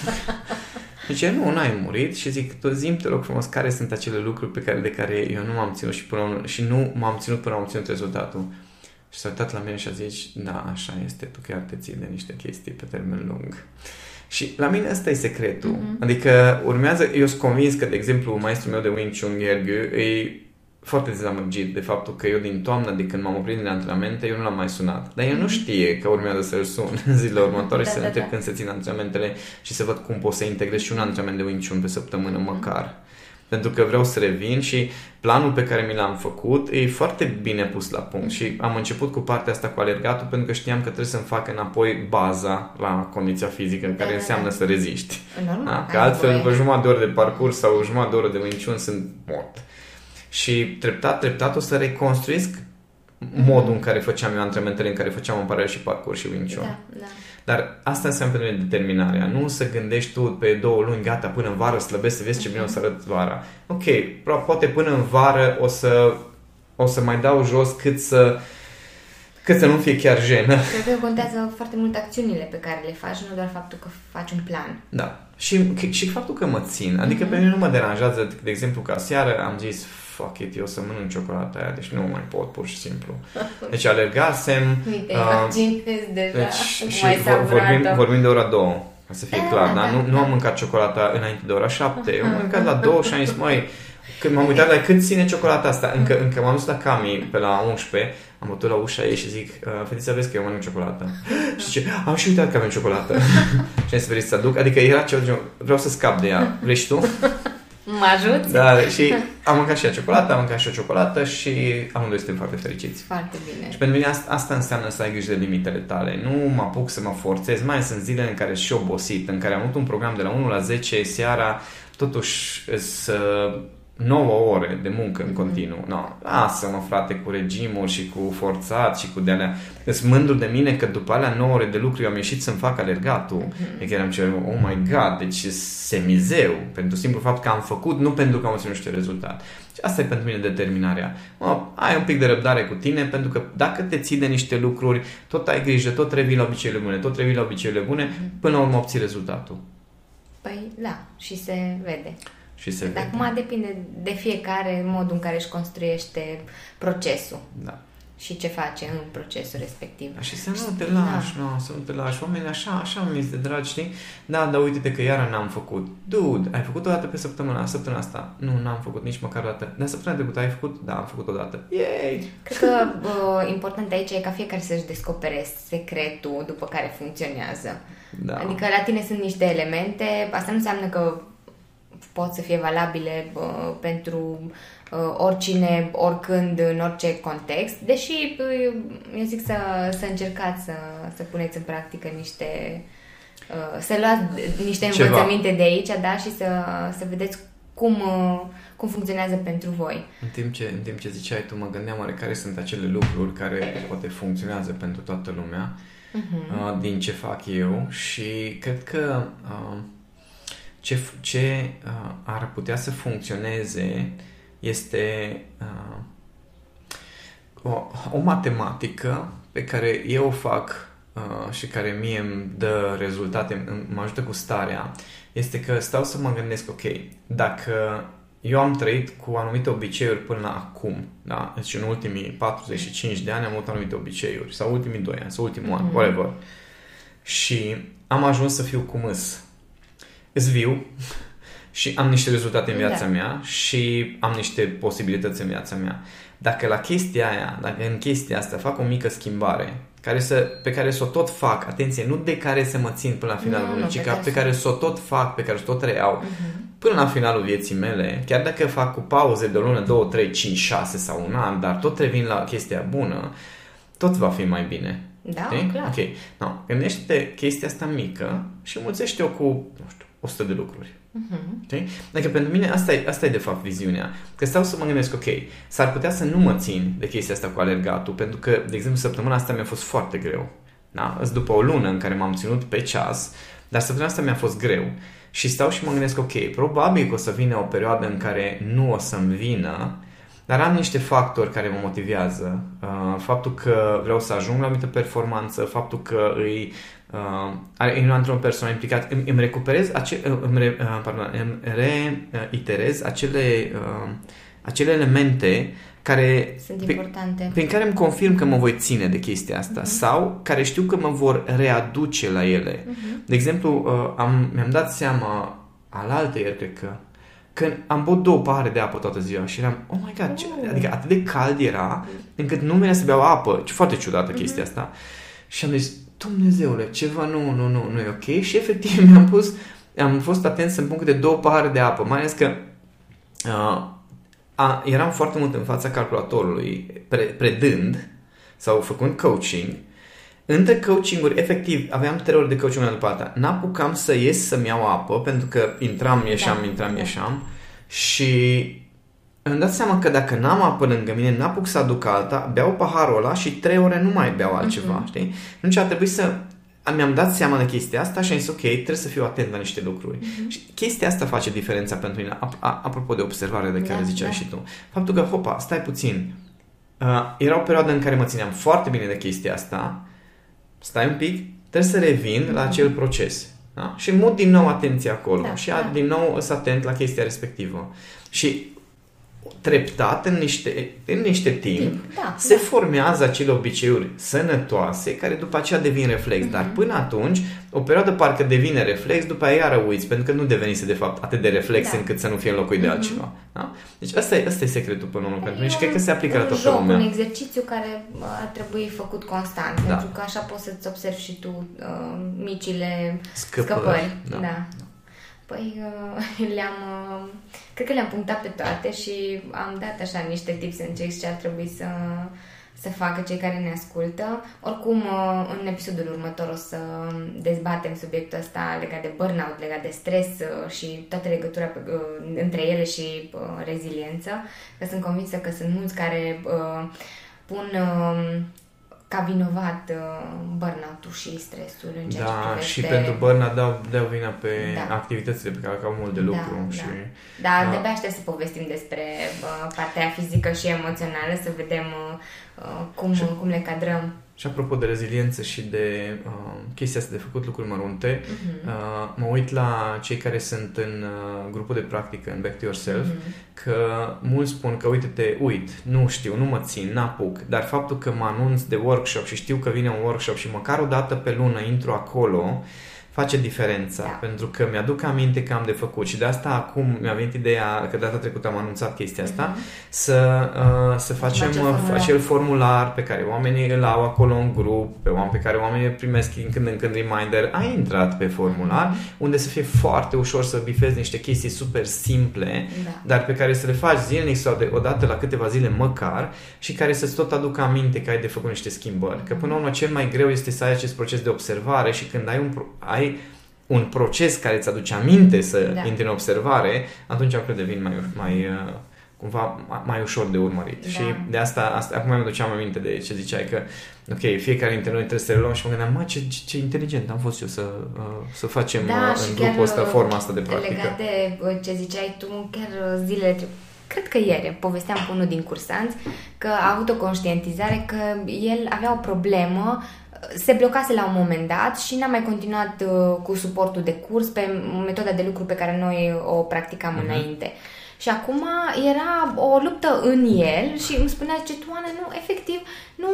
Zice, nu, n-ai murit și zic, tu zi te rog frumos, care sunt acele lucruri pe care, de care eu nu m-am ținut și, până, și nu m-am ținut până am obținut rezultatul. Și s-a uitat la mine și a zis, da, așa este, tu chiar te ții de niște chestii pe termen lung. Și la mine ăsta e secretul. Mm-hmm. Adică urmează, eu sunt convins că, de exemplu, maestrul meu de Wing Chun, Gherghe, e foarte dezamăgit de faptul că eu din toamnă, de când m-am oprit din antrenamente, eu nu l-am mai sunat. Dar el nu știe că urmează să-l sun în zilele următoare Da, și să da, întreb da. când se țin antrenamentele și să văd cum pot să integrez și un antrenament de Wing Chun pe săptămână măcar. Pentru că vreau să revin și planul pe care mi l-am făcut e foarte bine pus la punct și am început cu partea asta cu alergatul pentru că știam că trebuie să-mi fac înapoi baza la condiția fizică, care da, înseamnă da. să reziști. normal, Da? ai Că altfel, nevoie. după jumătate de oră de parcurs sau jumătate de oră de Wing Chun, sunt mort. Și treptat, treptat o să reconstruiesc modul în care făceam eu antrenamentele, în care făceam în paralel și parcurs și Wing Chun. Da, da. Dar asta înseamnă pentru mine determinarea. Nu să gândești tu pe două luni, gata, până în vară slăbesc să vezi ce bine o să arăt vara. Ok, pro- poate până în vară o să, o să mai dau jos cât să, cât să nu fie chiar jenă. Cred că contează foarte mult acțiunile pe care le faci, nu doar faptul că faci un plan. Da. Și, și faptul că mă țin. Adică pe mine nu mă deranjează, de exemplu, ca seară am zis, fuck it, eu o să mănânc ciocolata aia, deci nu mai pot, pur și simplu. Deci alergasem, Uite, Ah, imaginez deja deci, cum și ai vor, vorbim, savurat-o. vorbim de ora 2, ca să fie Da, clar, da, da? da, Nu, nu da. am mâncat ciocolata înainte de ora 7, eu am mâncat la 2 și am zis, măi, când m-am uitat la cât ține ciocolata asta, încă, încă m-am dus la Cami pe la 11, am bătut la ușa ei și zic, "Uh, fetița, vezi că eu mănânc ciocolată. și zice, am și uitat că avem ciocolată. și am zis, vrei să aduc? Adică era ceva de genul, vreau să scap de ea. Vrei și tu? Mă ajut? Da, și am mâncat și ciocolată, am mâncat și o ciocolată și amândoi suntem foarte fericiți. Foarte bine. Și pentru mine asta, asta înseamnă să ai grijă de limitele tale. Nu mă apuc să mă forțez, mai sunt zile în care și obosit, în care am avut un program de la 1 la 10 seara, totuși să 9 ore de muncă în continuu. No, lasă-mă, frate, cu regimul și cu forțat și cu de-alea. Sunt mândru de mine că după alea 9 ore de lucru eu am ieșit să-mi fac alergatul. Mm-hmm. E că eram ce, oh my god, deci semizeu. Pentru simplu fapt că am făcut, nu pentru că am obținut niște rezultat. Și asta e pentru mine determinarea. Mă, ai un pic de răbdare cu tine, pentru că dacă te ții de niște lucruri, tot ai grijă, tot revii la obiceiurile bune, tot revii la obiceiurile bune, mm-hmm. până la urmă obții rezultatul. Păi da, și se vede și se Dar acum depinde de fiecare modul în care își construiește procesul. Da. Și ce face în procesul respectiv. Da, și să nu te lași, da. nu, să nu te lași. Oamenii așa, așa mi este dragi, știi? Da, dar uite-te că iară n-am făcut. Dude, ai făcut o dată pe săptămâna, săptămâna asta. Nu, n-am făcut nici măcar o dată. Dar săptămâna trecută ai făcut? Da, am făcut o dată. Yay! Cred că uh, important aici e ca fiecare să-și descopere secretul după care funcționează. Da. Adică la tine sunt niște elemente, asta nu înseamnă că pot să fie valabile uh, pentru uh, oricine, oricând, în orice context, deși uh, eu zic să, să încercați să, să puneți în practică niște uh, să luați niște Ceva. învățăminte de aici, da, și să, să vedeți cum, uh, cum funcționează pentru voi. În timp, ce, în timp ce ziceai tu, mă gândeam oare care sunt acele lucruri care poate funcționează pentru toată lumea uh-huh. uh, din ce fac eu și cred că uh, ce, ce uh, ar putea să funcționeze este uh, o, o matematică pe care eu o fac uh, și care mie îmi dă rezultate, mă ajută cu starea, este că stau să mă gândesc, ok, dacă eu am trăit cu anumite obiceiuri până la acum, da? Deci în ultimii 45 de ani am avut anumite obiceiuri, sau ultimii 2 ani, sau ultimul mm-hmm. an, mhm. whatever. Și am ajuns să fiu cum îs îți viu și am niște rezultate în viața da. mea și am niște posibilități în viața mea. Dacă la chestia aia, dacă în chestia asta fac o mică schimbare care să, pe care să o tot fac, atenție, nu de care să mă țin până la finalul nu, ci pe, care, pe care să o tot fac, pe care să o tot reiau uh-huh. până la finalul vieții mele, chiar dacă fac cu pauze de o lună, două, trei, cinci, șase sau un an, dar tot revin la chestia bună, tot va fi mai bine. Da, Știi? clar. Ok. No, gândește chestia asta mică și mulțește-o cu, nu știu, 100 de lucruri. Uh-huh. Okay? Adică pentru mine asta e, asta e de fapt viziunea. Că stau să mă gândesc, ok, s-ar putea să nu mă țin de chestia asta cu alergatul, pentru că, de exemplu, săptămâna asta mi-a fost foarte greu. Da? Îți după o lună în care m-am ținut pe ceas, dar săptămâna asta mi-a fost greu. Și stau și mă gândesc, ok, probabil că o să vină o perioadă în care nu o să-mi vină, dar am niște factori care mă motivează. Uh, faptul că vreau să ajung la o anumită performanță, faptul că îi uh, un antrenor personal implicat, îmi, îmi recuperez, ace, îmi, re, uh, pardon, îmi reiterez acele, uh, acele elemente care, Sunt importante. Pe, prin care îmi confirm că mă voi ține de chestia asta uh-huh. sau care știu că mă vor readuce la ele. Uh-huh. De exemplu, uh, am, mi-am dat seama alaltă ieri, cred că, când am băut două pahare de apă toată ziua și eram, oh my god, ce, oh. adică atât de cald era, încât nu mi să beau apă. Ce foarte ciudată uh-huh. chestia asta. Și am zis, Dumnezeule, ceva nu, nu, nu, nu e ok și efectiv mi-am pus, am fost atent să-mi pun câte două pahare de apă, mai ales că uh, a, eram foarte mult în fața calculatorului, pre, predând sau făcând coaching. Între coachinguri, efectiv, aveam trei ore de coaching una după alta. N-apucam să ies să-mi iau apă, pentru că intram, ieșeam, da. intram, ieșeam. Și îmi dat seama că dacă n-am apă lângă mine, n-apuc să aduc alta, beau paharul ăla și trei ore nu mai beau altceva, uh-huh. știi? Atunci a trebuit să... Mi-am dat seama de chestia asta și am zis, ok, trebuie să fiu atent la niște lucruri. Uh-huh. Și chestia asta face diferența pentru mine, apropo de observare de care da, ziceai da. și tu. Faptul că, hopa, stai puțin, uh, era o perioadă în care mă țineam foarte bine de chestia asta, stai un pic, trebuie să revin uh-huh. la acel proces. Da? Și mut din nou atenția acolo da, și da. din nou să atent la chestia respectivă. Și treptat, în niște, în niște timp, timp da, se da. formează acele obiceiuri sănătoase care după aceea devin reflex. Mm-hmm. Dar până atunci, o perioadă parcă devine reflex, după aia iară uiți, pentru că nu devenise de fapt atât de reflex da. încât să nu fie înlocuit mm-hmm. de mhm. altceva. Da? Deci asta e, asta e secretul până la pentru mine și cred că se aplică la toată joc, lumea. un exercițiu care ar trebui făcut constant, da. pentru că așa poți să-ți observi și tu uh, micile scăpări. scăpări. Da. da. Păi uh, le-am, uh, cred că le-am punctat pe toate și am dat așa niște tips and tricks ce ar trebui să, să facă cei care ne ascultă. Oricum, uh, în episodul următor o să dezbatem subiectul ăsta legat de burnout, legat de stres și toată legătura între ele și reziliență, că sunt convinsă că sunt mulți care pun ca vinovat uh, burnout-ul și stresul în ceea da, ce privește... și pentru burnout dau, dau vina pe da. activitățile pe care au mult de lucru. Da, și, da. da, de-abia aștept să povestim despre uh, partea fizică și emoțională, să vedem uh, uh cum, și, cum le cadrăm. Și apropo de reziliență și de uh, chestia asta de făcut lucruri mărunte, uh-huh. uh, mă uit la cei care sunt în uh, grupul de practică, în Back to Yourself, uh-huh. că mulți spun că uite-te, uit, nu știu, nu mă țin, n-apuc, dar faptul că mă anunț de workshop și știu că vine un workshop și măcar o dată pe lună intru acolo, face diferența, da. pentru că mi-aduc aminte că am de făcut și de asta acum mi-a venit ideea, că data trecută am anunțat chestia asta, mm-hmm. să, uh, să facem acel formular. acel formular pe care oamenii îl au acolo în grup, pe oameni pe care oamenii primesc din când în când reminder, ai intrat pe formular, mm-hmm. unde să fie foarte ușor să bifezi niște chestii super simple, da. dar pe care să le faci zilnic sau de, odată la câteva zile măcar și care să-ți tot aducă aminte că ai de făcut niște schimbări. Că până la urmă cel mai greu este să ai acest proces de observare și când ai un, ai ai un proces care îți aduce aminte să da. intri în observare, atunci eu cred devin mai, mai uh, cumva mai ușor de urmărit. Da. Și de asta, asta acum mi duceam aminte de ce ziceai că, ok, fiecare dintre noi trebuie să le luăm și mă gândeam, mă, ce, ce, ce inteligent am fost eu să, uh, să facem da, uh, în grupul ăsta forma asta de practică. Legat de ce ziceai tu, chiar zilele cred că ieri, povesteam cu unul din cursanți că a avut o conștientizare că el avea o problemă se blocase la un moment dat și n-a mai continuat uh, cu suportul de curs pe metoda de lucru pe care noi o practicam uh-huh. înainte. Și acum era o luptă în el și îmi spunea, ce tu, Ana, nu, efectiv, nu,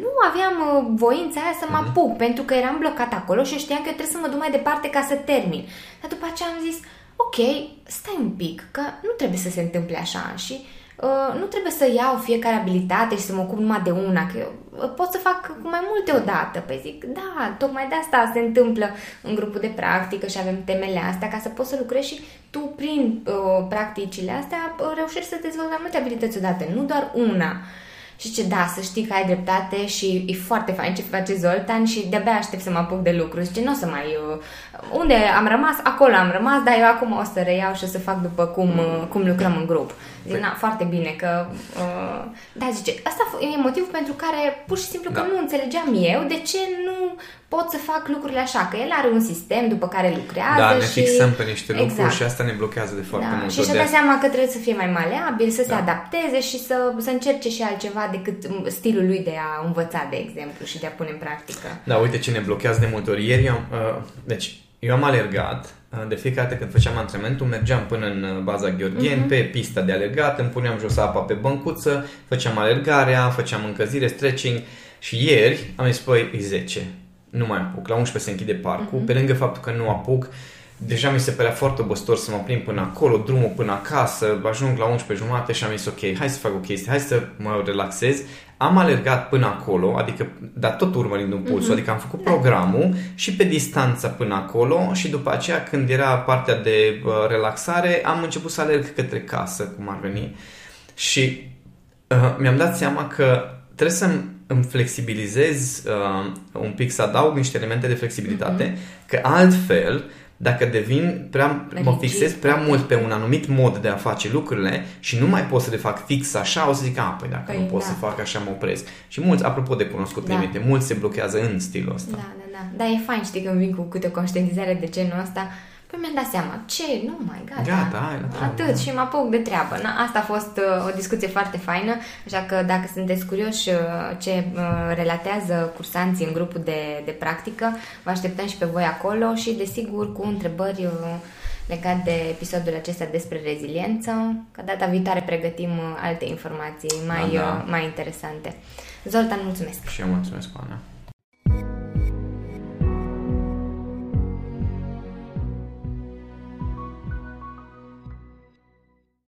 nu aveam uh, voința aia să mă mhm. apuc, uh-huh. pentru că eram blocat acolo și știam că eu trebuie să mă duc mai departe ca să termin. Dar după aceea am zis, ok, stai un pic, că nu trebuie să se întâmple așa și uh, nu trebuie să iau fiecare abilitate și să mă ocup numai de una, că eu uh, pot să fac mai multe odată. Păi zic, da, tocmai de asta se întâmplă în grupul de practică și avem temele astea ca să poți să lucrezi și tu prin uh, practicile astea uh, reușești să dezvolți mai multe abilități odată, nu doar una. Și ce da, să știi că ai dreptate și e foarte fain ce face Zoltan și de-abia aștept să mă apuc de lucru. Zice, nu o să mai... Uh, unde am rămas, acolo am rămas, dar eu acum o să reiau și o să fac după cum, uh, cum lucrăm în grup. Zic, na, foarte bine că... Uh, da, zice, asta e motivul pentru care pur și simplu da. că nu înțelegeam eu de ce nu pot să fac lucrurile așa, că el are un sistem după care lucrează Da, ne și... fixăm pe niște lucruri exact. și asta ne blochează de foarte da. mult. Și și dă seama că trebuie să fie mai maleabil, să da. se adapteze și să, să încerce și altceva decât stilul lui de a învăța, de exemplu, și de a pune în practică. Da, uite ce ne blochează de multe ori. Ieri am... Uh, deci, eu am alergat, uh, de fiecare dată când făceam antrenamentul, mergeam până în uh, baza Gheorghen, uh-huh. pe pista de alergat, îmi puneam jos apa pe băncuță, făceam alergarea, făceam încălzire, stretching și ieri am zis, păi, e 10, nu mai apuc, la 11 se închide parcul, uh-huh. pe lângă faptul că nu apuc, deja mi se părea foarte obositor să mă plimb până acolo, drumul până acasă, ajung la 11 jumate și am zis ok, hai să fac o chestie, hai să mă relaxez. Am alergat până acolo, adică, dar tot urmărind un pulsul, uh-huh. adică am făcut programul și pe distanța până acolo și după aceea când era partea de uh, relaxare am început să alerg către casă, cum ar veni. Și uh, mi-am dat seama că trebuie să îmi flexibilizez uh, un pic, să adaug niște elemente de flexibilitate, uh-huh. că altfel dacă devin prea, mă fixez prea mult pe un anumit mod de a face lucrurile și nu mai pot să le fac fix așa, o să zic, a, păi dacă păi, nu pot da. să fac așa, mă opresc. Și mulți, apropo de cunoscut da. limite, mulți se blochează în stilul ăsta. Da, da, da. Da, e fain, știi, când vin cu câte o conștientizare de genul ăsta, Păi mi-am dat seama, ce, nu mai, gata. Gata, hai la treabă. Atât și mă apuc de treabă. Na, asta a fost uh, o discuție foarte faină, așa că dacă sunteți curioși uh, ce uh, relatează cursanții în grupul de, de practică, vă așteptăm și pe voi acolo și, desigur, cu întrebări uh, legat de episodul acesta despre reziliență. Ca data viitoare pregătim uh, alte informații mai, da, da. Uh, mai interesante. Zoltan, mulțumesc! Și eu mulțumesc, Ana.